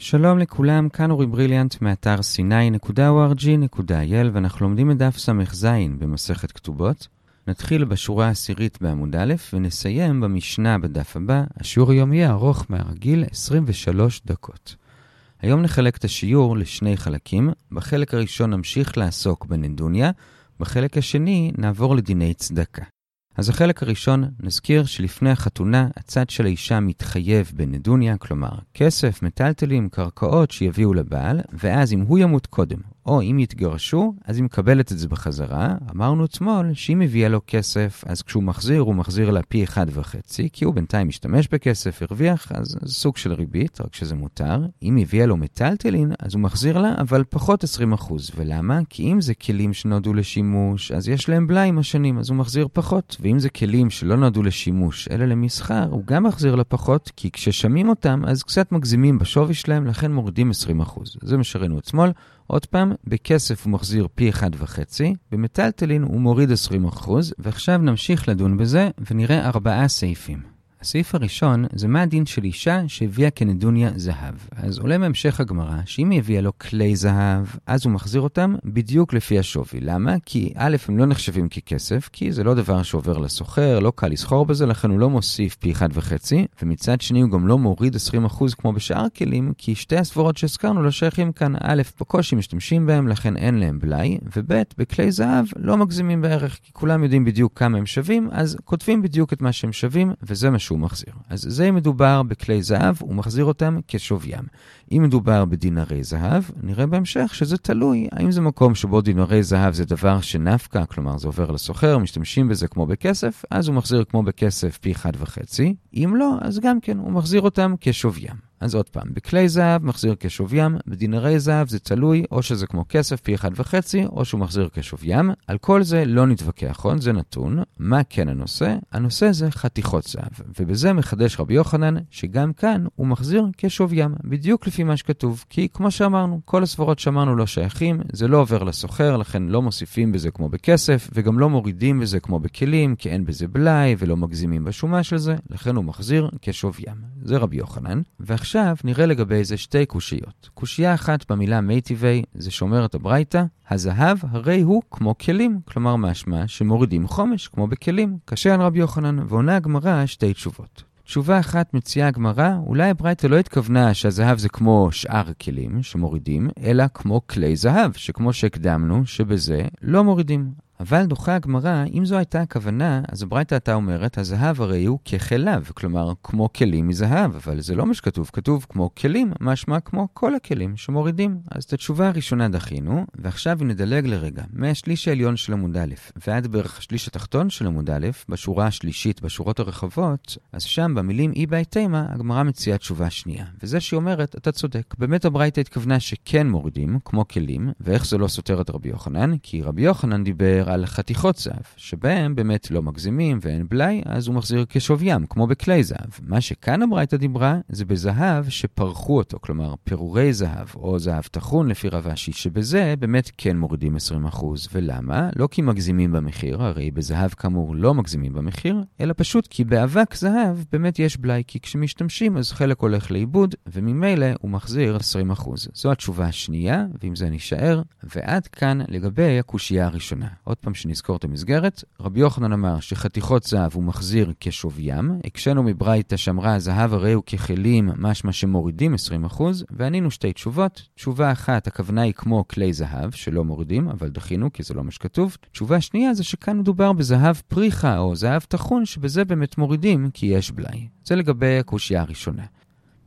שלום לכולם, כאן אורי בריליאנט מאתר sny.org.il ואנחנו לומדים את דף ס"ז במסכת כתובות. נתחיל בשורה העשירית בעמוד א' ונסיים במשנה בדף הבא. השיעור היום יהיה ארוך מהרגיל 23 דקות. היום נחלק את השיעור לשני חלקים. בחלק הראשון נמשיך לעסוק בנדוניה, בחלק השני נעבור לדיני צדקה. אז החלק הראשון, נזכיר שלפני החתונה, הצד של האישה מתחייב בנדוניה, כלומר, כסף, מטלטלים, קרקעות שיביאו לבעל, ואז אם הוא ימות קודם, או אם יתגרשו, אז היא מקבלת את זה בחזרה. אמרנו אתמול שאם הביאה לו כסף, אז כשהוא מחזיר, הוא מחזיר לה פי אחד וחצי, כי הוא בינתיים משתמש בכסף, הרוויח, אז זה סוג של ריבית, רק שזה מותר. אם הביאה לו מטלטלין, אז הוא מחזיר לה, אבל פחות 20%. ולמה? כי אם זה כלים שנועדו לשימוש, אז יש להם בלאי עם השנים, אז הוא מחזיר פחות. ואם זה כלים שלא נועדו לשימוש, אלא למסחר, הוא גם מחזיר לה פחות, כי כששמים אותם, אז קצת מגזימים בשווי שלהם, לכן מורידים 20%. זה מה שראינו אתמול. עוד פעם, בכסף הוא מחזיר פי 1.5, במטלטלין הוא מוריד 20%, ועכשיו נמשיך לדון בזה ונראה ארבעה סעיפים. הסעיף הראשון זה מה הדין של אישה שהביאה כנדוניה זהב. אז עולה מהמשך הגמרא שאם היא הביאה לו כלי זהב, אז הוא מחזיר אותם בדיוק לפי השווי. למה? כי א', הם לא נחשבים ככסף, כי זה לא דבר שעובר לסוחר, לא קל לסחור בזה, לכן הוא לא מוסיף פי 1.5, ומצד שני הוא גם לא מוריד 20% כמו בשאר הכלים, כי שתי הסברות שהזכרנו לא שייכים כאן. א', בקושי משתמשים בהם, לכן אין להם בלאי, וב', בכלי זהב לא מגזימים בערך, כי כולם יודעים בדיוק כמה הם שווים, אז כותבים בדיוק את מה שהם שווים, וזה שהוא מחזיר. אז זה אם מדובר בכלי זהב, הוא מחזיר אותם כשוויים. אם מדובר בדינרי זהב, נראה בהמשך שזה תלוי האם זה מקום שבו דינרי זהב זה דבר שנפקע, כלומר זה עובר לסוחר, משתמשים בזה כמו בכסף, אז הוא מחזיר כמו בכסף פי 1.5. אם לא, אז גם כן, הוא מחזיר אותם כשוויים. אז עוד פעם, בכלי זהב מחזיר כשוויים, בדינרי זהב זה תלוי, או שזה כמו כסף פי אחד וחצי, או שהוא מחזיר כשוויים. על כל זה לא נתווכח, נכון? זה נתון. מה כן הנושא? הנושא זה חתיכות זהב, ובזה מחדש רבי יוחנן, שגם כאן הוא מחזיר כשוויים, בדיוק לפי מה שכתוב. כי כמו שאמרנו, כל הסברות שאמרנו לא שייכים, זה לא עובר לסוחר, לכן לא מוסיפים בזה כמו בכסף, וגם לא מורידים בזה כמו בכלים, כי אין בזה בלאי, ולא מגזימים בשומה של זה, לכן הוא מחזיר כשוויים. זה רבי יוחנן. עכשיו נראה לגבי זה שתי קושיות. קושייה אחת במילה מייטיבי זה שאומרת הברייתא, הזהב הרי הוא כמו כלים, כלומר משמע שמורידים חומש כמו בכלים. קשה על רבי יוחנן, ועונה הגמרא שתי תשובות. תשובה אחת מציעה הגמרא, אולי הברייתא לא התכוונה שהזהב זה כמו שאר הכלים שמורידים, אלא כמו כלי זהב, שכמו שהקדמנו, שבזה לא מורידים. אבל דוחה הגמרא, אם זו הייתה הכוונה, אז הברייתא הייתה אומרת, הזהב הרי הוא ככליו, כלומר, כמו כלים מזהב, אבל זה לא מה שכתוב, כתוב כמו כלים, משמע כמו כל הכלים שמורידים. אז את התשובה הראשונה דחינו, ועכשיו נדלג לרגע, מהשליש העליון של עמוד א' ועד בערך השליש התחתון של עמוד א', בשורה השלישית, בשורות הרחבות, אז שם במילים אי באי תימה, הגמרא מציעה תשובה שנייה. וזה שהיא אומרת, אתה צודק, באמת הברייתא התכוונה שכן מורידים, כמו כלים, ואיך זה לא סותר את רבי יוחנן? כי רבי יוחנן דיבר על חתיכות זהב, שבהם באמת לא מגזימים ואין בלאי, אז הוא מחזיר כשוויים, כמו בכלי זהב. מה שכאן הברייתא דיברה, זה בזהב שפרחו אותו, כלומר פירורי זהב, או זהב טחון לפי רב אשי, שבזה באמת כן מורידים 20%. ולמה? לא כי מגזימים במחיר, הרי בזהב כאמור לא מגזימים במחיר, אלא פשוט כי באבק זהב באמת יש בלאי, כי כשמשתמשים אז חלק הולך לאיבוד, וממילא הוא מחזיר 20%. זו התשובה השנייה, ועם זה נשאר, ועד כאן לגבי הקושייה הראשונה. פעם שנזכור את המסגרת, רבי יוחנן אמר שחתיכות זהב הוא מחזיר כשוויים, הקשינו מברייתא שאמרה זהב הרי הוא ככלים, משמע שמורידים 20%, וענינו שתי תשובות. תשובה אחת, הכוונה היא כמו כלי זהב, שלא מורידים, אבל דחינו כי זה לא מה שכתוב. תשובה שנייה זה שכאן מדובר בזהב פריחה או זהב טחון, שבזה באמת מורידים כי יש בלאי. זה לגבי הקושייה הראשונה.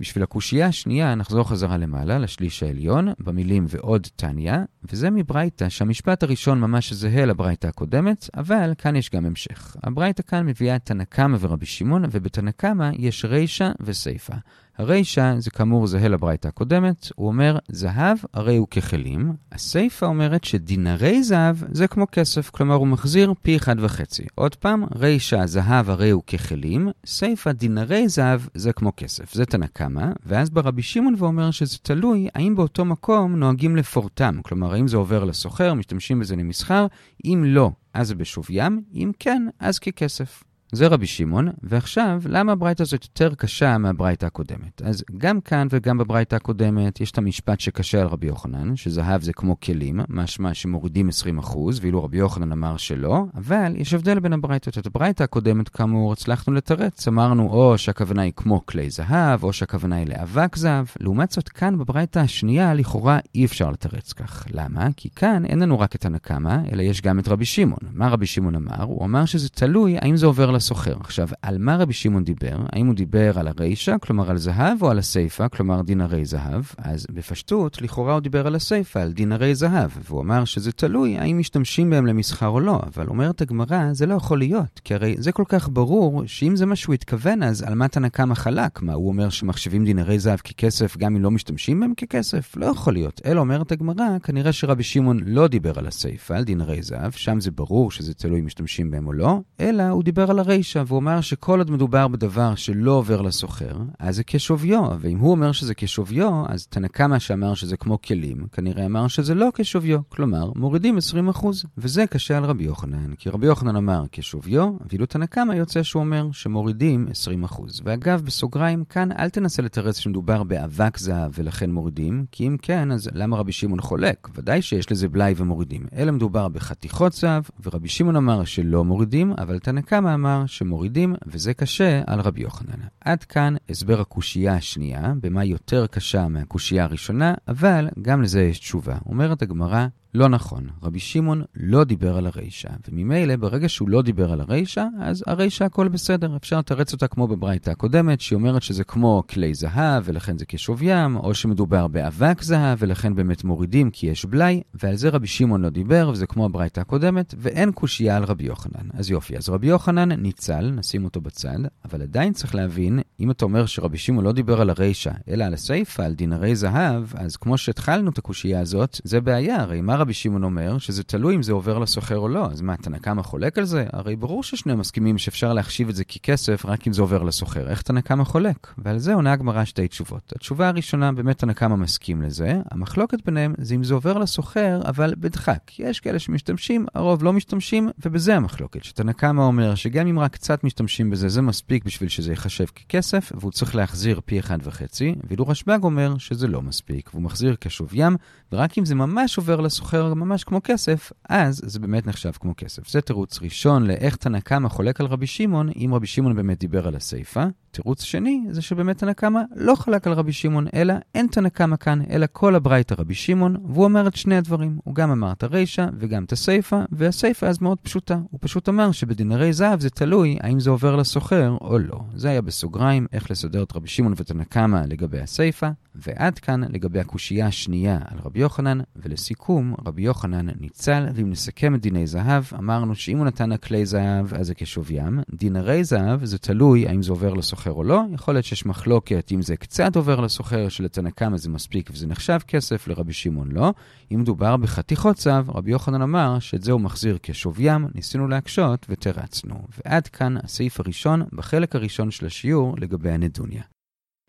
בשביל הקושייה השנייה נחזור חזרה למעלה, לשליש העליון, במילים ועוד טניה, וזה מברייתא שהמשפט הראשון ממש זהה לברייתא הקודמת, אבל כאן יש גם המשך. הברייתא כאן מביאה את תנא קמא ורבי שמעון, ובתנא קמא יש רישא וסיפא. הרישא זה כאמור זהה לברייתא הקודמת, הוא אומר זהב הרי הוא ככלים, הסיפא אומרת שדינרי זהב זה כמו כסף, כלומר הוא מחזיר פי אחד וחצי. עוד פעם, רישא זהב הרי הוא ככלים, סיפא דינרי זהב זה כמו כסף. זה תנא קמא, ואז ברבי שמעון ואומר שזה תלוי האם באותו מקום נוהגים לפורטם, כלומר האם זה עובר לסוחר, משתמשים בזה למסחר, אם לא, אז זה בשוויים, אם כן, אז ככסף. זה רבי שמעון, ועכשיו, למה הברייתא הזאת יותר קשה מהברייתא הקודמת? אז גם כאן וגם בברייתא הקודמת יש את המשפט שקשה על רבי יוחנן, שזהב זה כמו כלים, משמע שמורידים 20%, ואילו רבי יוחנן אמר שלא, אבל יש הבדל בין הברייתות. את הברייתא הקודמת, כאמור, הצלחנו לתרץ. אמרנו או שהכוונה היא כמו כלי זהב, או שהכוונה היא לאבק זהב. לעומת זאת, כאן בברייתא השנייה, לכאורה אי אפשר לתרץ כך. למה? כי כאן אין לנו רק את הנקמה, אלא יש גם את רבי שמעון. מה רבי שמעון אמר? הוא אמר שזה תלוי האם זה עובר לסוחר. עכשיו, על מה רבי שמעון דיבר? האם הוא דיבר על הרישא, כלומר על זהב, או על הסיפא, כלומר דינרי זהב? אז בפשטות, לכאורה הוא דיבר על הסיפא, על דינרי זהב, והוא אמר שזה תלוי האם משתמשים בהם למסחר או לא. אבל אומרת הגמרא, זה לא יכול להיות, כי הרי זה כל כך ברור, שאם זה מה שהוא התכוון, אז על מה תנקמה חלק? מה, הוא אומר שמחשבים דינרי זהב ככסף גם אם לא משתמשים בהם ככסף? לא יכול להיות. אלא אומרת הגמרא, כנראה שרבי שמעון לא דיבר על הסיפא, על דינרי זהב, שם זה ברור שזה תלוי אם משתמשים בהם או לא, אלא הוא דיבר על הרישא, והוא אומר שכל עוד מדובר בדבר שלא עובר לסוחר, אז זה כשוויו, ואם הוא אומר שזה כשוויו, אז תנקמה שאמר שזה כמו כלים, כנראה אמר שזה לא כשוויו, כלומר, מורידים 20%, וזה קשה על רבי יוחנן, כי רבי יוחנן אמר כשוויו, ואילו תנקמה יוצא שהוא אומר שמורידים 20%. ואגב, בסוגריים, כאן אל תנסה לתרץ שמדובר באבק זהב ולכן מורידים, כי אם כן, אז למה רבי שמעון חולק? ודאי שיש לזה בלאי ומורידים. אלא מדובר בחתיכות זהב, ורבי שמעון אמר שלא מורידים, אבל תנקמה אמר שמורידים, וזה קשה על רבי יוחנן. עד כאן הסבר הקושייה השנייה, במה יותר קשה מהקושייה הראשונה, אבל גם לזה יש תשובה. אומרת הגמרא, לא נכון, רבי שמעון לא דיבר על הרישא, וממילא ברגע שהוא לא דיבר על הרישא, אז הרישא הכל בסדר, אפשר לתרץ אותה כמו בברייתא הקודמת, שהיא אומרת שזה כמו כלי זהב ולכן זה כשוויים, או שמדובר באבק זהב ולכן באמת מורידים כי יש בלאי, ועל זה רבי שמעון לא דיבר, וזה כמו הברייתא הקודמת, ואין קושייה על רבי יוחנן. אז יופי, אז רבי יוחנן ניצל, נשים אותו בצד, אבל עדיין צריך להבין, אם אתה אומר שרבי שמעון לא דיבר על הרישא, אלא על הסיפא, על דינרי זהב, אז כמו שהתחלנו את הקושייה הזאת, זה בעיה, הרי מה רבי שמעון אומר? שזה תלוי אם זה עובר לסוחר או לא. אז מה, תנקמה חולק על זה? הרי ברור ששניהם מסכימים שאפשר להחשיב את זה ככסף רק אם זה עובר לסוחר. איך תנקמה חולק? ועל זה עונה הגמרא שתי תשובות. התשובה הראשונה, באמת תנקמה מסכים לזה. המחלוקת ביניהם זה אם זה עובר לסוחר, אבל בדחק. יש כאלה שמשתמשים, הרוב לא משתמשים, ובזה המחלוקת. שתנקמה אומר שגם אם רק קצת משתמשים בזה, זה מספיק בשביל שזה ייחשב ככסף, והוא צריך להחזיר פי אחד וחצי, ואילו רשב"ג אומר שזה לא מספיק, והוא מחזיר כשווים, ורק אם זה ממש עובר לסוחר ממש כמו כסף, אז זה באמת נחשב כמו כסף. זה תירוץ ראשון לאיך תנא קמא חולק על רבי שמעון, אם רבי שמעון באמת דיבר על הסיפא. תירוץ שני, זה שבאמת תנא קמא לא חלק על רבי שמעון, אלא אין תנא קמא כאן, אלא כל הברייתא רבי שמעון, והוא אומר את שני הדברים. הוא גם אמר את הרישא וגם את הסיפא, והסיפא אז מאוד פשוטה. הוא פשוט אמר שבדינרי זהב זה תלוי האם זה עובר לסוחר או לא. זה היה בסוגריים, איך לסדר את רבי שמעון ותנא קמא לגבי הסיפא, ועד כאן לגבי הקושייה השנייה על רבי יוחנן, ולסיכום, רבי יוחנן ניצל, ואם נסכם את דיני זהב, אמרנו שאם הוא נתן כלי זהב, אז זה כשוויים. דינרי זהב זה תלוי האם זה עובר לסוחר או לא. יכול להיות שיש מחלוקת אם זה קצת עובר לסוחר, שלתנקמה זה מספיק וזה נחשב כסף, לרבי שמעון לא. אם מדובר בחתיכות זהב, רבי יוחנן אמר שאת זה הוא מחזיר כשוויים, ניסינו להקשות ותרצנו. ועד כאן הסעיף הראשון בחלק הראשון של השיעור לגבי הנדוניה.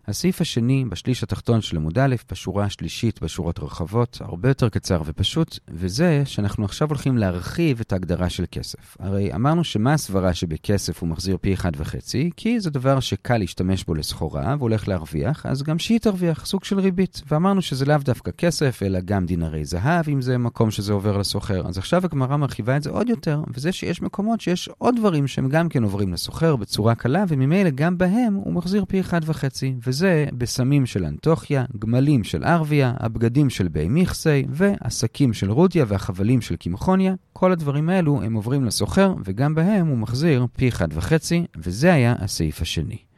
הסעיף השני, בשליש התחתון של עמוד א', בשורה השלישית בשורות רחבות, הרבה יותר קצר ופשוט, וזה שאנחנו עכשיו הולכים להרחיב את ההגדרה של כסף. הרי אמרנו שמה הסברה שבכסף הוא מחזיר פי אחד וחצי, כי זה דבר שקל להשתמש בו לסחורה והוא הולך להרוויח, אז גם שהיא תרוויח, סוג של ריבית. ואמרנו שזה לאו דווקא כסף, אלא גם דינרי זהב, אם זה מקום שזה עובר לסוחר. אז עכשיו הגמרא מרחיבה את זה עוד יותר, וזה שיש מקומות שיש עוד דברים שהם גם כן עוברים לסוחר בצורה קלה, וממילא גם בהם הוא מחזיר פי אחד וחצי. וזה בסמים של אנטוכיה, גמלים של ערביה, הבגדים של בי מיכסי, והשקים של רודיה והחבלים של קמחוניה. כל הדברים האלו הם עוברים לסוחר, וגם בהם הוא מחזיר פי אחד וחצי, וזה היה הסעיף השני.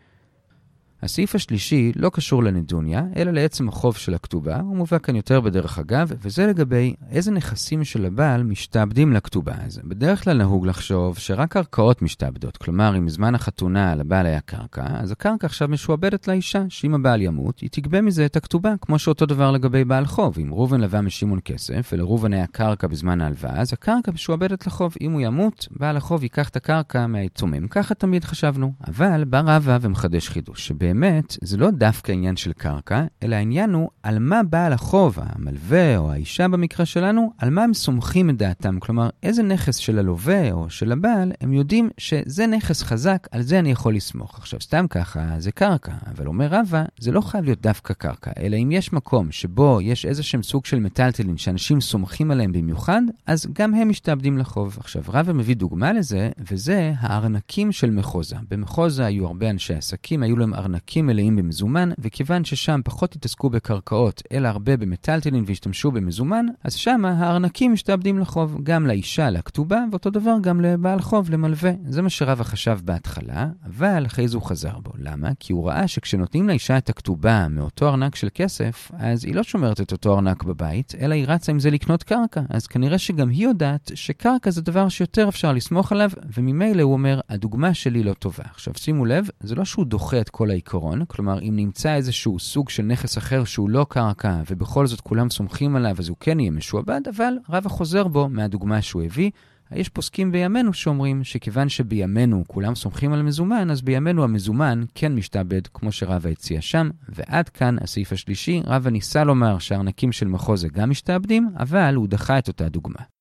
הסעיף השלישי לא קשור לנדוניה, אלא לעצם החוב של הכתובה, הוא מובא כאן יותר בדרך אגב, וזה לגבי איזה נכסים של הבעל משתעבדים לכתובה. אז בדרך כלל נהוג לחשוב שרק קרקעות משתעבדות, כלומר אם זמן החתונה לבעל היה קרקע, אז הקרקע עכשיו משועבדת לאישה, שאם הבעל ימות, היא תגבה מזה את הכתובה, כמו שאותו דבר לגבי בעל חוב. אם ראובן לווה משמעון כסף, ולראובן היה קרקע בזמן ההלוואה, אז הקרקע משועבדת לחוב. אם הוא ימות, בעל החוב ייקח את הקרקע מהיתומים. ככה תמיד חשבנו. אבל בא רבא ומחדש חידוש, שבאמת באמת, זה לא דווקא עניין של קרקע, אלא העניין הוא על מה בעל החוב, המלווה או האישה במקרה שלנו, על מה הם סומכים את דעתם. כלומר, איזה נכס של הלווה או של הבעל, הם יודעים שזה נכס חזק, על זה אני יכול לסמוך. עכשיו, סתם ככה, זה קרקע, אבל אומר רבא, זה לא חייב להיות דווקא קרקע, אלא אם יש מקום שבו יש איזה שהם סוג של מטלטלין שאנשים סומכים עליהם במיוחד, אז גם הם משתעבדים לחוב. עכשיו, רבא מביא דוגמה לזה, וזה הארנקים של מחוזה. במחוזה היו הרבה אנשי עסקים, היו להם ארנקים מלאים במזומן, וכיוון ששם פחות התעסקו בקרקעות, אלא הרבה במטלטלין והשתמשו במזומן, אז שם הארנקים משתעבדים לחוב, גם לאישה, לכתובה, ואותו דבר גם לבעל חוב, למלווה. זה מה שרבא חשב בהתחלה, אבל אחרי זה הוא חזר בו. למה? כי הוא ראה שכשנותנים לאישה את הכתובה מאותו ארנק של כסף, אז היא לא שומרת את אותו ארנק בבית, אלא היא רצה עם זה לקנות קרקע. אז כנראה שגם היא יודעת שקרקע זה דבר שיותר אפשר לסמוך עליו, וממילא הוא אומר, הדוגמה שלי לא טובה. עכשיו שימו לב, זה לא שהוא דוחה את כל העיקרון, כלומר אם נמצא איזשהו סוג של נכס אחר שהוא לא קרקע, ובכל זאת כולם סומכים עליו, אז הוא כן יהיה משועבד, אבל רבא חוזר בו מהדוגמה שהוא הביא. יש פוסקים בימינו שאומרים שכיוון שבימינו כולם סומכים על מזומן, אז בימינו המזומן כן משתעבד, כמו שרבא הציע שם. ועד כאן הסעיף השלישי, רבא ניסה לומר שהארנקים של מחוזה גם משתעבדים, אבל הוא דחה את אותה דוגמה.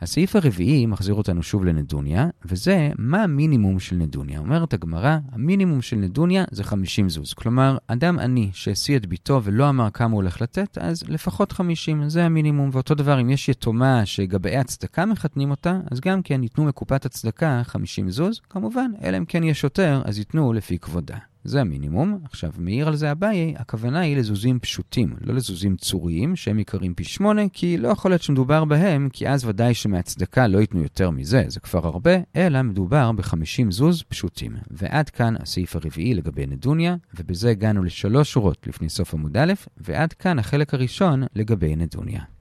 הסעיף הרביעי מחזיר אותנו שוב לנדוניה, וזה מה המינימום של נדוניה. אומרת הגמרא, המינימום של נדוניה זה 50 זוז. כלומר, אדם עני שהשיא את ביתו ולא אמר כמה הוא הולך לתת, אז לפחות 50, זה המינימום. ואותו דבר, אם יש יתומה שגבאי הצדקה מחתנים אותה, אז גם כן ייתנו מקופת הצדקה 50 זוז, כמובן, אלא אם כן יש יותר, אז ייתנו לפי כבודה. זה המינימום. עכשיו, מעיר על זה אביי, הכוונה היא לזוזים פשוטים, לא לזוזים צוריים, שהם יקרים פי שמונה, כי לא יכול להיות שמדובר בהם, כי אז ודאי שמהצדקה לא ייתנו יותר מזה, זה כבר הרבה, אלא מדובר ב-50 זוז פשוטים. ועד כאן הסעיף הרביעי לגבי נדוניה, ובזה הגענו לשלוש שורות לפני סוף עמוד א', ועד כאן החלק הראשון לגבי נדוניה.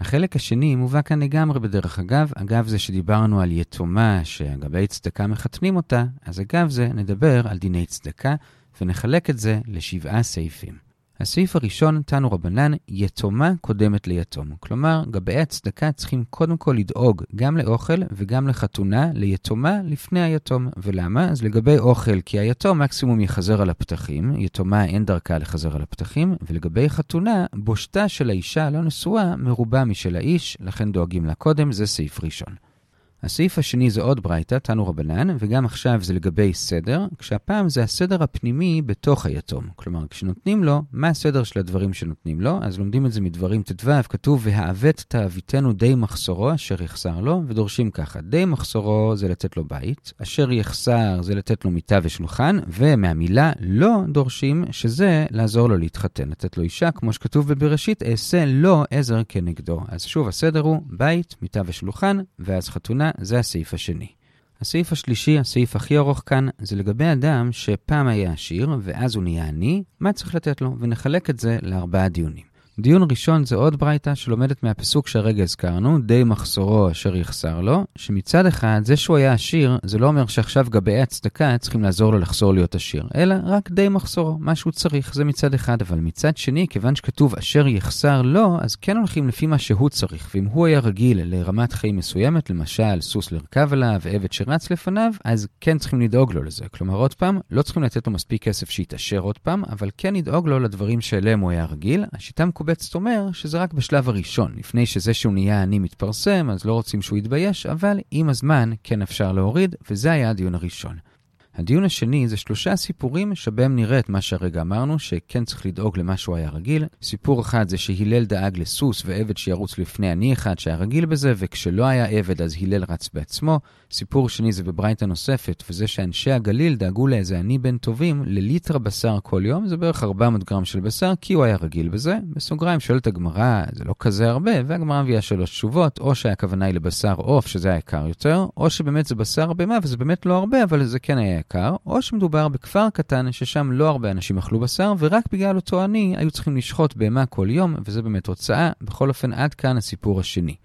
החלק השני מובא כאן לגמרי בדרך אגב. אגב זה שדיברנו על יתומה שאגבי צדקה מחתנים אותה, אז אגב זה נדבר על דיני צדקה ונחלק את זה לשבעה סעיפים. הסעיף הראשון, תנו רבנן, יתומה קודמת ליתום. כלומר, גבאי הצדקה צריכים קודם כל לדאוג גם לאוכל וגם לחתונה ליתומה לפני היתום. ולמה? אז לגבי אוכל, כי היתום מקסימום יחזר על הפתחים, יתומה אין דרכה לחזר על הפתחים, ולגבי חתונה, בושתה של האישה הלא נשואה מרובה משל האיש, לכן דואגים לה קודם, זה סעיף ראשון. הסעיף השני זה עוד ברייתא, תנו רבנן, וגם עכשיו זה לגבי סדר, כשהפעם זה הסדר הפנימי בתוך היתום. כלומר, כשנותנים לו, מה הסדר של הדברים שנותנים לו? אז לומדים את זה מדברים ט"ו, כתוב, והעוות תאוויתנו די מחסורו אשר יחסר לו, ודורשים ככה, די מחסורו זה לתת לו בית, אשר יחסר זה לתת לו מיטה ושולחן, ומהמילה לא דורשים שזה לעזור לו להתחתן, לתת לו אישה, כמו שכתוב בבראשית, אעשה לו עזר כנגדו. אז שוב, הסדר הוא בית, מיטה ושולחן, ואז חתונה. זה הסעיף השני. הסעיף השלישי, הסעיף הכי ארוך כאן, זה לגבי אדם שפעם היה עשיר ואז הוא נהיה עני, מה צריך לתת לו? ונחלק את זה לארבעה דיונים. דיון ראשון זה עוד ברייתא שלומדת מהפסוק שהרגע הזכרנו, די מחסורו אשר יחסר לו, שמצד אחד, זה שהוא היה עשיר, זה לא אומר שעכשיו גבאי הצדקה צריכים לעזור לו לחזור להיות עשיר, אלא רק די מחסורו, מה שהוא צריך, זה מצד אחד, אבל מצד שני, כיוון שכתוב אשר יחסר לו, אז כן הולכים לפי מה שהוא צריך, ואם הוא היה רגיל לרמת חיים מסוימת, למשל סוס לרכב עליו ועבד שרץ לפניו, אז כן צריכים לדאוג לו לזה. כלומר, עוד פעם, לא צריכים לתת לו מספיק כסף שיתעשר עוד פעם, אבל כן לדאוג לו לדברים שאליהם הוא היה רגיל. השיטה מקובצת אומר שזה רק בשלב הראשון, לפני שזה שהוא נהיה עני מתפרסם, אז לא רוצים שהוא יתבייש, אבל עם הזמן כן אפשר להוריד, וזה היה הדיון הראשון. הדיון השני זה שלושה סיפורים שבהם נראה את מה שהרגע אמרנו, שכן צריך לדאוג למה שהוא היה רגיל. סיפור אחד זה שהלל דאג לסוס ועבד שירוץ לפני עני אחד שהיה רגיל בזה, וכשלא היה עבד אז הלל רץ בעצמו. סיפור שני זה בברייתא נוספת, וזה שאנשי הגליל דאגו לאיזה עני בן טובים לליטרה בשר כל יום, זה בערך 400 גרם של בשר, כי הוא היה רגיל בזה. בסוגריים שואלת הגמרא, זה לא כזה הרבה, והגמרא מביאה שלוש תשובות, או שהכוונה היא לבשר עוף, שזה היה יקר יותר, או שבאמת זה בשר בהמה וזה באמת לא הרבה, אבל זה כן היה יקר, או שמדובר בכפר קטן ששם לא הרבה אנשים אכלו בשר, ורק בגלל אותו עני היו צריכים לשחוט בהמה כל יום, וזה באמת הוצאה. בכל אופן, עד כאן הסיפור השני.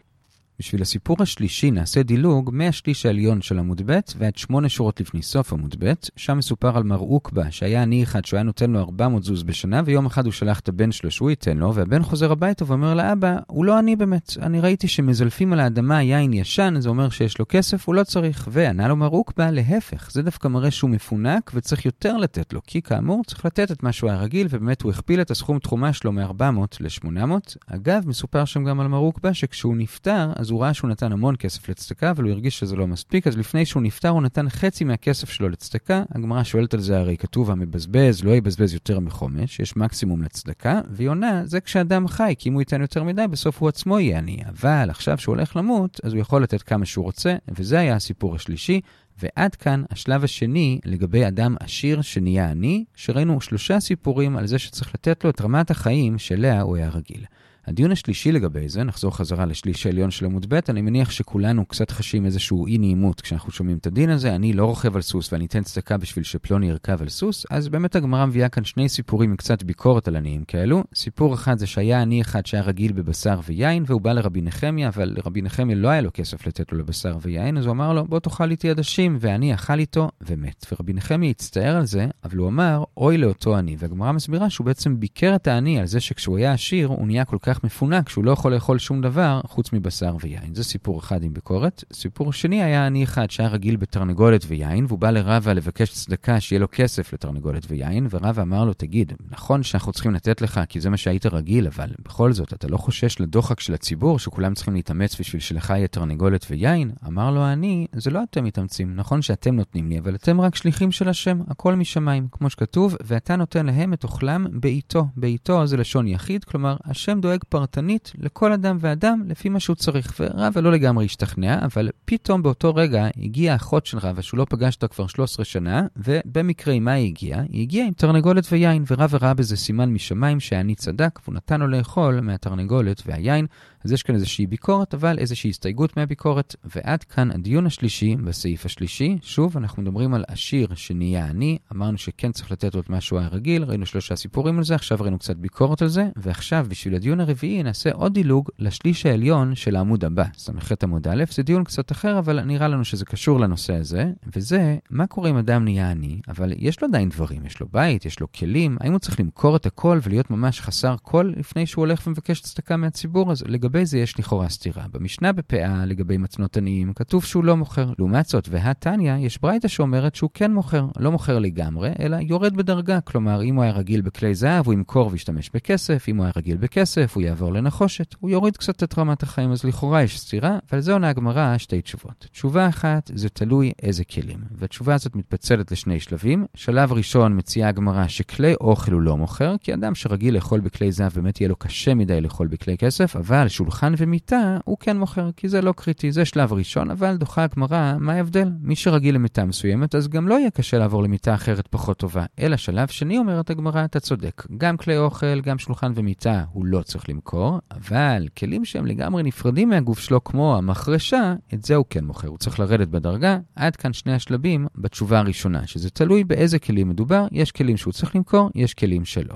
בשביל הסיפור השלישי נעשה דילוג מהשליש העליון של עמוד ב' ועד שמונה שורות לפני סוף עמוד ב', שם מסופר על מר עוקבה, שהיה עני אחד שהוא היה נותן לו 400 זוז בשנה, ויום אחד הוא שלח את הבן שלו שהוא ייתן לו, והבן חוזר הביתה ואומר לאבא, הוא לא עני באמת, אני ראיתי שמזלפים על האדמה יין ישן, זה אומר שיש לו כסף, הוא לא צריך. וענה לו מר עוקבה, להפך, זה דווקא מראה שהוא מפונק וצריך יותר לתת לו, כי כאמור צריך לתת את מה שהוא היה רגיל, ובאמת הוא הכפיל את הסכום תחומה שלו מ-400 ל-800. אגב, מסופר שם גם על מר עוקבה, שכשהוא נפטר, אז הוא ראה שהוא נתן המון כסף לצדקה, אבל הוא הרגיש שזה לא מספיק, אז לפני שהוא נפטר הוא נתן חצי מהכסף שלו לצדקה. הגמרא שואלת על זה, הרי כתוב המבזבז לא יבזבז יותר מחומש, יש מקסימום לצדקה, והיא עונה, זה כשאדם חי, כי אם הוא ייתן יותר מדי, בסוף הוא עצמו יהיה עני. אבל עכשיו שהוא הולך למות, אז הוא יכול לתת כמה שהוא רוצה, וזה היה הסיפור השלישי. ועד כאן השלב השני לגבי אדם עשיר שנהיה עני, שראינו שלושה סיפורים על זה שצריך לתת לו את רמת החיים שאליה הוא היה רגיל. הדיון השלישי לגבי זה, נחזור חזרה לשליש העליון של עמוד ב', אני מניח שכולנו קצת חשים איזשהו אי נעימות כשאנחנו שומעים את הדין הזה, אני לא רוכב על סוס ואני אתן צדקה בשביל שפלוני ירכב על סוס, אז באמת הגמרא מביאה כאן שני סיפורים עם קצת ביקורת על עניים כאלו. סיפור אחד זה שהיה עני אחד שהיה רגיל בבשר ויין, והוא בא לרבי נחמיה, אבל לרבי נחמיה לא היה לו כסף לתת לו לבשר ויין, אז הוא אמר לו, בוא תאכל איתי עדשים, ועני אכל איתו ומת. ורבי נחמיה הצטער על זה, אבל הוא אמר, אוי לאותו עני. והגמרא מסבירה שהוא בעצם ביקר את העני על זה שכשהוא היה עשיר, הוא נהיה כל כך מפונק שהוא לא יכול לאכול שום דבר חוץ מבשר ויין. זה סיפור אחד עם ביקורת. סיפור שני היה עני אחד שהיה רגיל בתרנגולת ויין, והוא בא לרבה לבקש צדקה שיהיה לו כסף לתרנגולת ויין, ורבה אמר לו, תגיד, נכון שאנחנו צריכים לתת לך כי זה מה שהיית רגיל, אבל בכל זאת, אתה לא חושש לדוחק של הציבור שכולם צריכים להתאמץ בשביל שלך יהיה תרנגולת ויין? אמר לו העני, זה לא אתם מתאמצים, נכון שאתם נותנים לי, אבל אתם רק שליחים של השם, הכל משמיים, כמו שכתוב, ואתה נותן להם את אוכלם בעיתו. בעיתו זה לשון יחיד, כלומר, השם דואג פרטנית לכל אדם ואדם לפי מה שהוא צריך. ורבא לא לגמרי השתכנע, אבל פתאום באותו רגע הגיעה אחות של רבא, שהוא לא פגש אותה כבר 13 שנה, ובמקרה עם מה היא הגיעה? היא הגיעה עם תרנגולת ויין, ורבא ראה בזה סימן משמיים שהעני צדק, והוא נתן לו לאכול מהתרנגולת והיין. אז יש כאן איזושהי ביקורת, אבל איזושהי הסתייגות מהביקורת. ועד כאן הדיון השלישי בסעיף השלישי. שוב, אנחנו מדברים על עשיר שנהיה עני. אמרנו שכן צריך לתת לו את מה שהוא היה רגיל, ראינו שלושה סיפורים על זה, עכשיו ראינו קצת ביקורת על זה. ועכשיו, בשביל הדיון הרביעי, נעשה עוד דילוג לשליש העליון של העמוד הבא, ס"ח עמוד א'. זה דיון קצת אחר, אבל נראה לנו שזה קשור לנושא הזה. וזה, מה קורה אם אדם נהיה עני, אבל יש לו עדיין דברים, יש לו בית, יש לו כלים, האם הוא צריך למכור את הכל ולהיות ממש חסר כל לפני שהוא הולך ומבקש צדקה מהציבור? אז לגבי זה יש לכאורה סתירה. במשנה בפאה, לגבי מצנות עניים, כתוב שהוא לא מוכר. לעומת זאת, והתניא, יש ברייתא שאומרת שהוא כן מוכר. לא מוכר לגמרי, אלא יורד בדרגה. כלומר, אם הוא היה רגיל בכלי זהב, הוא ימכור וישתמש בכסף, אם הוא היה רגיל בכסף, הוא יעבור לנחושת. הוא יוריד קצת את רמת החיים, אז לכאורה יש סתירה, ועל זה עונה הגמרא שתי תשובות. תשובה אחת, זה תלוי איזה כלים. והתשובה הזאת מתפצלת לשני שלבים. שלב ראשון מציעה הגמרא שכלי אוכל הוא לא מוכר, כי אדם שרגיל לאכול בכלי זהב באמת יהיה לו קשה מדי לאכול בכלי כסף, אבל שולחן ומיטה הוא כן מוכר, כי זה לא קריטי, זה שלב ראשון, אבל דוחה הגמרא, מה ההבדל? מי שרגיל למיטה מסוימת, אז גם לא יהיה קשה לעבור למיטה אחרת פחות טובה. אלא שלב שני, אומרת הגמרא, אתה צודק. גם כלי אוכל, גם שולחן ומיטה הוא לא צריך למכור, אבל כלים שהם לגמרי נפרדים מהגוף שלו, כמו המחרשה, את זה הוא כן מוכר. הוא צריך לרדת בדרגה. עד כאן שני השלבים בתשובה הראשונה, שזה תלוי באיזה כלים מדובר, יש כלים שהוא צריך למכור, יש כלים שלא.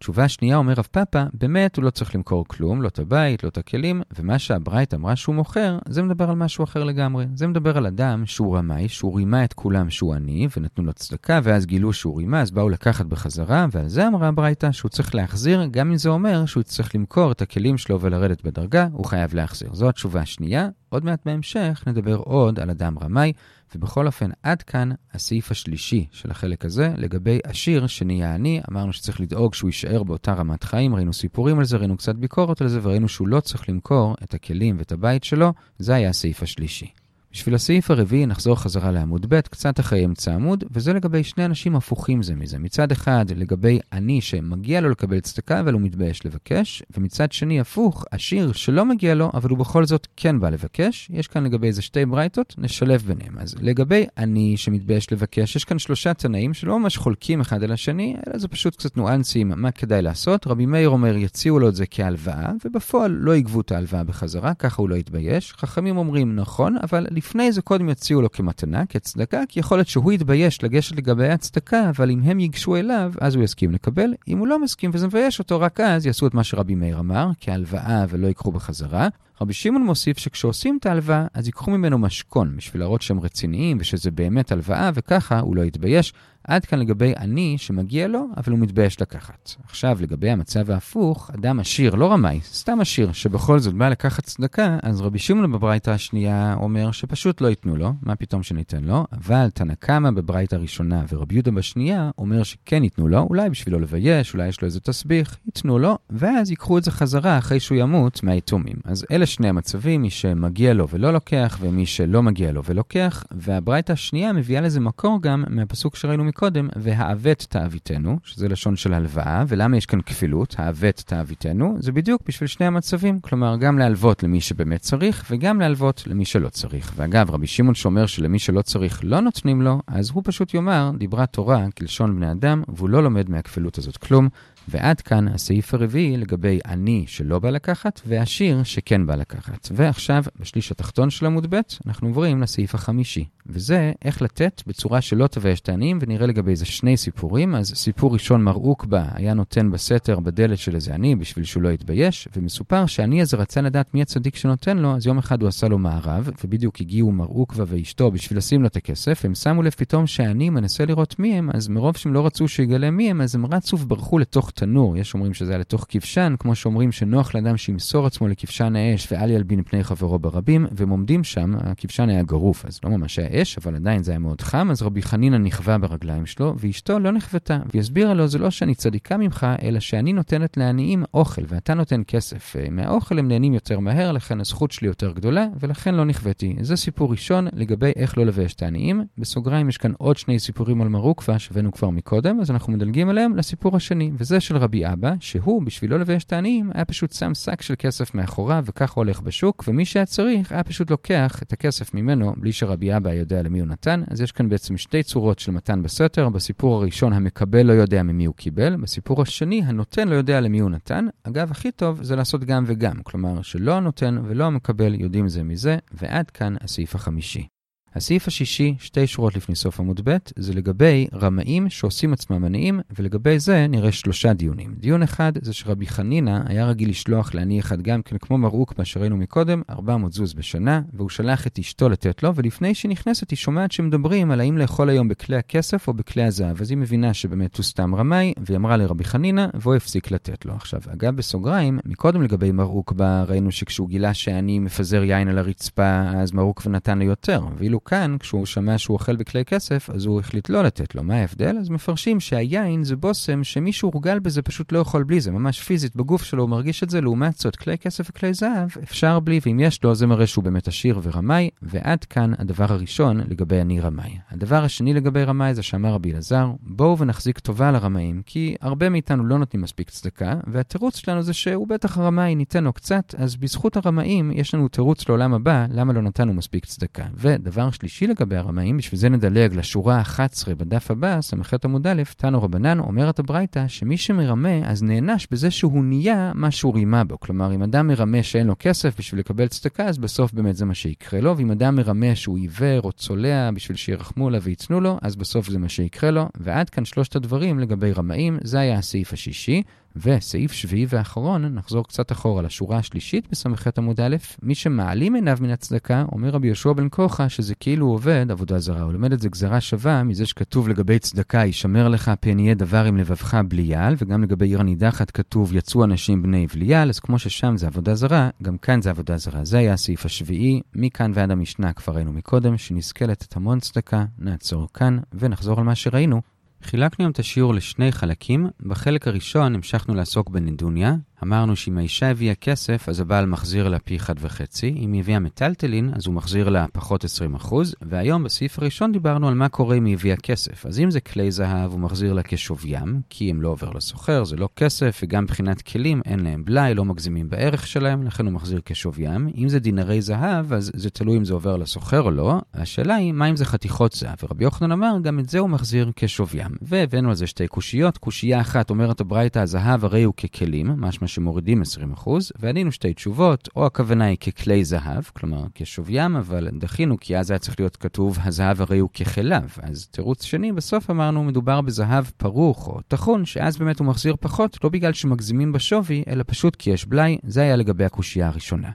תשובה שנייה אומר רב פאפה, באמת הוא לא צריך למכור כלום, לא את הבית, לא את הכלים, ומה שהברייט אמרה שהוא מוכר, זה מדבר על משהו אחר לגמרי. זה מדבר על אדם שהוא רמאי, שהוא רימה את כולם שהוא עני, ונתנו לו צדקה, ואז גילו שהוא רימה, אז באו לקחת בחזרה, ועל זה אמרה הברייתא שהוא צריך להחזיר, גם אם זה אומר שהוא צריך למכור את הכלים שלו ולרדת בדרגה, הוא חייב להחזיר. זו התשובה השנייה. עוד מעט בהמשך נדבר עוד על אדם רמאי, ובכל אופן, עד כאן הסעיף השלישי של החלק הזה, לגבי עשיר שנהיה עני, אמרנו שצריך לדאוג שהוא יישאר באותה רמת חיים, ראינו סיפורים על זה, ראינו קצת ביקורת על זה, וראינו שהוא לא צריך למכור את הכלים ואת הבית שלו, זה היה הסעיף השלישי. בשביל הסעיף הרביעי נחזור חזרה לעמוד ב', קצת אחרי אמצע עמוד, וזה לגבי שני אנשים הפוכים זה מזה. מצד אחד, לגבי עני שמגיע לו לקבל צדקה, אבל הוא מתבייש לבקש, ומצד שני, הפוך, עשיר שלא מגיע לו, אבל הוא בכל זאת כן בא לבקש. יש כאן לגבי איזה שתי ברייתות, נשלב ביניהם. אז לגבי עני שמתבייש לבקש, יש כאן שלושה תנאים שלא ממש חולקים אחד על השני, אלא זה פשוט קצת ניואנסים מה כדאי לעשות. רבי מאיר אומר, יציעו לו את זה כהלוואה, ובפועל לא יגבו את ההלוואה בחזרה, ככה הוא לא יתבייש. חכמים אומרים, נכון, אבל לפני זה קודם יציעו לו כמתנה, כצדקה, כי יכול להיות שהוא יתבייש לגשת לגבי הצדקה, אבל אם הם ייגשו אליו, אז הוא יסכים לקבל. אם הוא לא מסכים וזה מבייש אותו, רק אז יעשו את מה שרבי מאיר אמר, כהלוואה ולא ייקחו בחזרה. רבי שמעון מוסיף שכשעושים את ההלוואה, אז ייקחו ממנו משכון, בשביל להראות שהם רציניים ושזה באמת הלוואה, וככה הוא לא יתבייש. עד כאן לגבי עני שמגיע לו, אבל הוא מתבייש לקחת. עכשיו, לגבי המצב ההפוך, אדם עשיר, לא רמאי, סתם עשיר, שבכל זאת בא לקחת צדקה, אז רבי שמעון בברייתא השנייה אומר שפשוט לא ייתנו לו, מה פתאום שניתן לו, אבל תנא קמא בברייתא הראשונה ורבי יהודה בשנייה אומר שכן ייתנו לו, אולי בשביל לא לבייש, אולי יש לו איזה תסביך, ייתנו לו, ואז ייקחו את זה חזרה אחרי שהוא ימות מהיתומים. אז אלה שני המצבים, מי שמגיע לו ולא לוקח, ומי שלא מגיע לו ולוקח, והברייתא השנייה מביאה לזה מקור גם מהפסוק שראינו מקודם, והעוות תעביתנו, שזה לשון של הלוואה, ולמה יש כאן כפילות, העוות תעביתנו, זה בדיוק בשביל שני המצבים, כלומר גם להלוות למי שבאמת צריך, וגם להלוות למי שלא צריך. ואגב, רבי שמעון שאומר שלמי שלא צריך לא נותנים לו, אז הוא פשוט יאמר, דיברה תורה כלשון בני אדם, והוא לא לומד מהכפילות הזאת כלום. ועד כאן הסעיף הרביעי לגבי עני שלא בא לקחת, ועשיר שכן בא לקחת. ועכשיו, בשליש התחתון של עמוד ב', אנחנו עוברים לסעיף החמישי. וזה איך לתת בצורה שלא תבייש את העניים, ונראה לגבי זה שני סיפורים. אז סיפור ראשון, מר עוקבא היה נותן בסתר בדלת של איזה עני בשביל שהוא לא יתבייש, ומסופר שהעני הזה רצה לדעת מי הצדיק שנותן לו, אז יום אחד הוא עשה לו מערב, ובדיוק הגיעו מר עוקבא ואשתו בשביל לשים לו את הכסף, הם שמו לב פתאום שהעני מנסה לראות מי הם, אז מרוב שהם לא רצו שיגלה מי הם, אז הם רצו וברחו לתוך תנור. יש אומרים שזה היה לתוך כבשן, כמו שאומרים שנוח לאדם שימסור עצמו לכבשן האש ואל ילבין פני חברו ברבים, והם עומדים שם, הכבשן היה גרוף, אז לא ממש היה אש, אבל עדיין זה היה מאוד חם, אז רבי חנינא נכווה ברגליים שלו, ואשתו לא נכוותה, והיא הסבירה לו, זה לא שאני צדיקה ממך, אלא שאני נותנת לעניים אוכל, ואתה נותן כסף. מהאוכל הם נהנים יותר מהר, לכן הזכות שלי יותר גדולה, ולכן לא נכוויתי. זה סיפור ראשון לגבי איך לא לבייש את העניים. בסוגריים יש כאן עוד שני סיפורים על מרוקווה שהבאנו כבר מקודם, אז אנחנו מדלגים עליהם לסיפור השני, וזה של רבי אבא, שהוא, בשביל לא לבייש את העניים, היה פשוט שם שק של כסף מאחוריו, וככה הולך בשוק, ומי שהיה צריך, היה פשוט לוקח את הכסף ממנו, בלי שרבי אבא יודע למי הוא נתן. אז יש כאן בעצם שתי צורות של מתן בסתר. בסיפור הראשון, המקבל לא יודע ממי הוא קיבל, בסיפור השני, הנותן לא יודע למי הוא נתן. אגב, הכי טוב זה לעשות גם וגם, כלומר, שלא הנותן ולא המקבל יודעים זה מזה, ועד כאן הסעיף החמישי. הסעיף השישי, שתי שורות לפני סוף עמוד ב', זה לגבי רמאים שעושים עצמם עניים, ולגבי זה נראה שלושה דיונים. דיון אחד זה שרבי חנינא היה רגיל לשלוח לעני אחד גם כן, כמו מרוק, מה שראינו מקודם, 400 זוז בשנה, והוא שלח את אשתו לתת לו, ולפני שהיא נכנסת היא שומעת שמדברים על האם לאכול היום בכלי הכסף או בכלי הזהב. אז היא מבינה שבאמת הוא סתם רמאי, והיא אמרה לרבי חנינא, והוא הפסיק לתת לו. עכשיו, אגב, בסוגריים, מקודם לגבי מרוק בה ראינו שכשהוא גילה שהעני מפזר יין על הרצפה, אז מרוק ונתן לו יותר, ואילו כאן, כשהוא שמע שהוא אוכל בכלי כסף, אז הוא החליט לא לתת לו. מה ההבדל? אז מפרשים שהיין זה בושם שמי שהורגל בזה פשוט לא יכול בלי זה, ממש פיזית בגוף שלו הוא מרגיש את זה, לעומת זאת כלי כסף וכלי זהב אפשר בלי, ואם יש לו זה מראה שהוא באמת עשיר ורמאי, ועד כאן הדבר הראשון לגבי אני רמאי. הדבר השני לגבי רמאי זה שאמר רבי אלעזר, בואו ונחזיק טובה לרמאים, כי הרבה מאיתנו לא נותנים מספיק צדקה, והתירוץ שלנו זה שהוא בטח רמאי, ניתן לו קצת, אז בזכות הרמאים יש לנו תירוץ לעולם הבא, למה לא נתנו מספיק צדקה. ודבר שלישי לגבי הרמאים, בשביל זה נדלג לשורה ה-11 בדף הבא, ס"ח עמוד א', תנו רבנן, אומרת הברייתא, שמי שמרמה, אז נענש בזה שהוא נהיה מה שהוא רימה בו. כלומר, אם אדם מרמה שאין לו כסף בשביל לקבל צדקה, אז בסוף באמת זה מה שיקרה לו, ואם אדם מרמה שהוא עיוור או צולע בשביל שירחמו עליו וייתנו לו, אז בסוף זה מה שיקרה לו. ועד כאן שלושת הדברים לגבי רמאים, זה היה הסעיף השישי. וסעיף שביעי ואחרון, נחזור קצת אחורה לשורה השלישית בס"ח עמוד א', מי שמעלים עיניו מן הצדקה, אומר רבי יהושע בן כוחה, שזה כאילו עובד עבודה זרה. הוא לומד את זה גזרה שווה מזה שכתוב לגבי צדקה, יישמר לך פן יהיה דבר עם לבבך בליעל, וגם לגבי עיר הנידחת כתוב יצאו אנשים בני בליעל, אז כמו ששם זה עבודה זרה, גם כאן זה עבודה זרה. זה היה הסעיף השביעי, מכאן ועד המשנה כבר ראינו מקודם, שנזכה לתת המון צדקה, נעצור כאן ונחזור על מה שראינו. חילקנו היום את השיעור לשני חלקים. בחלק הראשון המשכנו לעסוק בנדוניה. אמרנו שאם האישה הביאה כסף, אז הבעל מחזיר לה פי אחד וחצי. אם היא הביאה מטלטלין, אז הוא מחזיר לה פחות 20%. והיום בסעיף הראשון דיברנו על מה קורה אם היא הביאה כסף. אז אם זה כלי זהב, הוא מחזיר לה כשוויים, כי הם לא עובר לסוחר, זה לא כסף, וגם מבחינת כלים אין להם בלאי, לא מגזימים בערך שלהם, לכן הוא מחזיר כשוויים. אם זה דינרי זהב, אז זה תלוי אם זה עובר לסוחר או לא. השאלה היא, מה אם זה חתיכות זהב? ורבי יוחנן אמר, גם את זה הוא מחזיר כשוויים. והבאנו על זה שתי קושיות. קושייה אחת אומרת הברייתא, הזהב הרי הוא ככלים, משמע שמורידים 20%, וענינו שתי תשובות, או הכוונה היא ככלי זהב, כלומר כשוויים, אבל דחינו כי אז היה צריך להיות כתוב, הזהב הרי הוא ככליו. אז תירוץ שני, בסוף אמרנו, מדובר בזהב פרוך או טחון, שאז באמת הוא מחזיר פחות, לא בגלל שמגזימים בשווי, אלא פשוט כי יש בלאי, זה היה לגבי הקושייה הראשונה.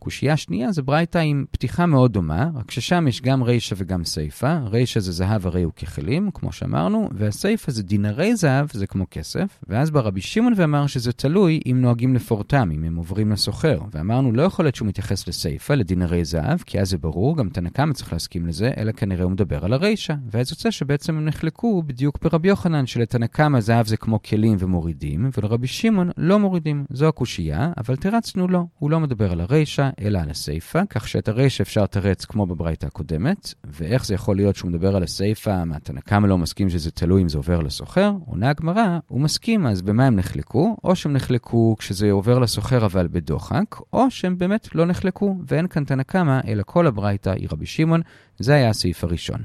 קושייה שנייה זה ברייתא עם פתיחה מאוד דומה, רק ששם יש גם רישא וגם סיפא. רישא זה זהב הרי הוא ככלים, כמו שאמרנו, והסיפא זה דינרי זהב, זה כמו כסף. ואז בא רבי שמעון ואמר שזה תלוי אם נוהגים לפורטם, אם הם עוברים לסוחר. ואמרנו, לא יכול להיות שהוא מתייחס לסיפא, לדינרי זהב, כי אז זה ברור, גם תנא קמא צריך להסכים לזה, אלא כנראה הוא מדבר על הרישא. ואז יוצא שבעצם הם נחלקו בדיוק ברבי יוחנן, שלתנא קמא זהב זה כמו כלים ומורידים, ולרבי שמעון לא מורידים. זו הקושייה, אבל תרצנו לא. הוא לא מדבר על הרישא, אלא על הסיפא, כך שאת הרישא אפשר לתרץ כמו בברייתא הקודמת, ואיך זה יכול להיות שהוא מדבר על הסיפא, מה תנא קמא לא מסכים שזה תלוי אם זה עובר לסוחר, עונה הגמרא, הוא מסכים, אז במה הם נחלקו? או שהם נחלקו כשזה עובר לסוחר אבל בדוחק, או שהם באמת לא נחלקו, ואין כאן תנא קמא, אלא כל הברייתא היא רבי שמעון, זה היה הסעיף הראשון.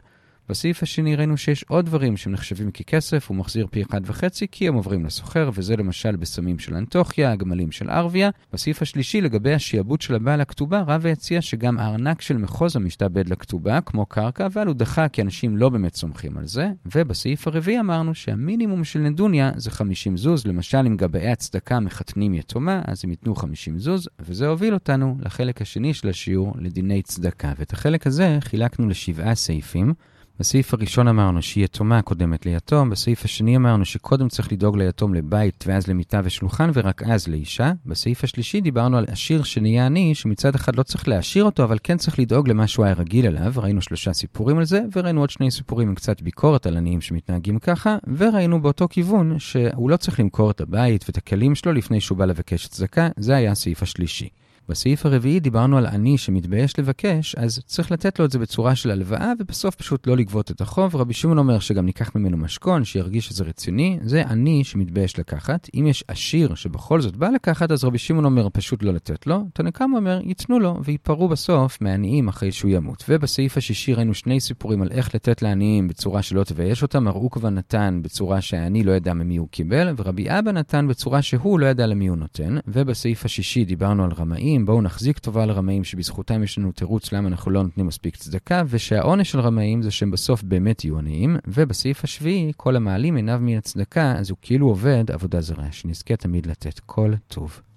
בסעיף השני ראינו שיש עוד דברים שהם נחשבים ככסף, הוא מחזיר פי אחד וחצי כי הם עוברים לסוחר, וזה למשל בסמים של אנטוכיה, הגמלים של ערביה. בסעיף השלישי, לגבי השיעבוד של הבעל הכתובה, רבא הציע שגם הארנק של מחוז המשתעבד לכתובה, כמו קרקע, אבל הוא דחה כי אנשים לא באמת סומכים על זה. ובסעיף הרביעי אמרנו שהמינימום של נדוניה זה 50 זוז, למשל אם גבאי הצדקה מחתנים יתומה, אז הם ייתנו 50 זוז, וזה הוביל אותנו לחלק השני של השיעור, לדיני צדקה. ואת החלק הזה חילקנו לשבעה סעיפים. בסעיף הראשון אמרנו שהיא יתומה קודמת ליתום, בסעיף השני אמרנו שקודם צריך לדאוג ליתום לבית ואז למיטה ושולחן ורק אז לאישה. בסעיף השלישי דיברנו על עשיר שנהיה עני, שמצד אחד לא צריך להעשיר אותו, אבל כן צריך לדאוג למה שהוא היה רגיל אליו. ראינו שלושה סיפורים על זה, וראינו עוד שני סיפורים עם קצת ביקורת על עניים שמתנהגים ככה, וראינו באותו כיוון שהוא לא צריך למכור את הבית ואת הכלים שלו לפני שהוא בא לבקש צדקה, זה היה הסעיף השלישי. בסעיף הרביעי דיברנו על עני שמתבייש לבקש, אז צריך לתת לו את זה בצורה של הלוואה, ובסוף פשוט לא לגבות את החוב. רבי שמעון אומר שגם ניקח ממנו משכון, שירגיש שזה רציני. זה עני שמתבייש לקחת. אם יש עשיר שבכל זאת בא לקחת, אז רבי שמעון אומר פשוט לא לתת לו. תנקם אומר, ייתנו לו, וייפרעו בסוף מהעניים אחרי שהוא ימות. ובסעיף השישי ראינו שני סיפורים על איך לתת לעניים בצורה שלא תבייש אותם. ארוכבה נתן בצורה שהעני לא ידע ממי הוא קיבל, ורבי אבא נתן בצורה שהוא לא ידע למי הוא נותן. ובסעיף השישי דיברנו על רמאים. רמאים, בואו נחזיק טובה לרמאים שבזכותם יש לנו תירוץ למה אנחנו לא נותנים מספיק צדקה, ושהעונש של רמאים זה שהם בסוף באמת יהיו עניים, ובסעיף השביעי, כל המעלים עיניו מן הצדקה, אז הוא כאילו עובד עבודה זרה, שנזכה תמיד לתת כל טוב.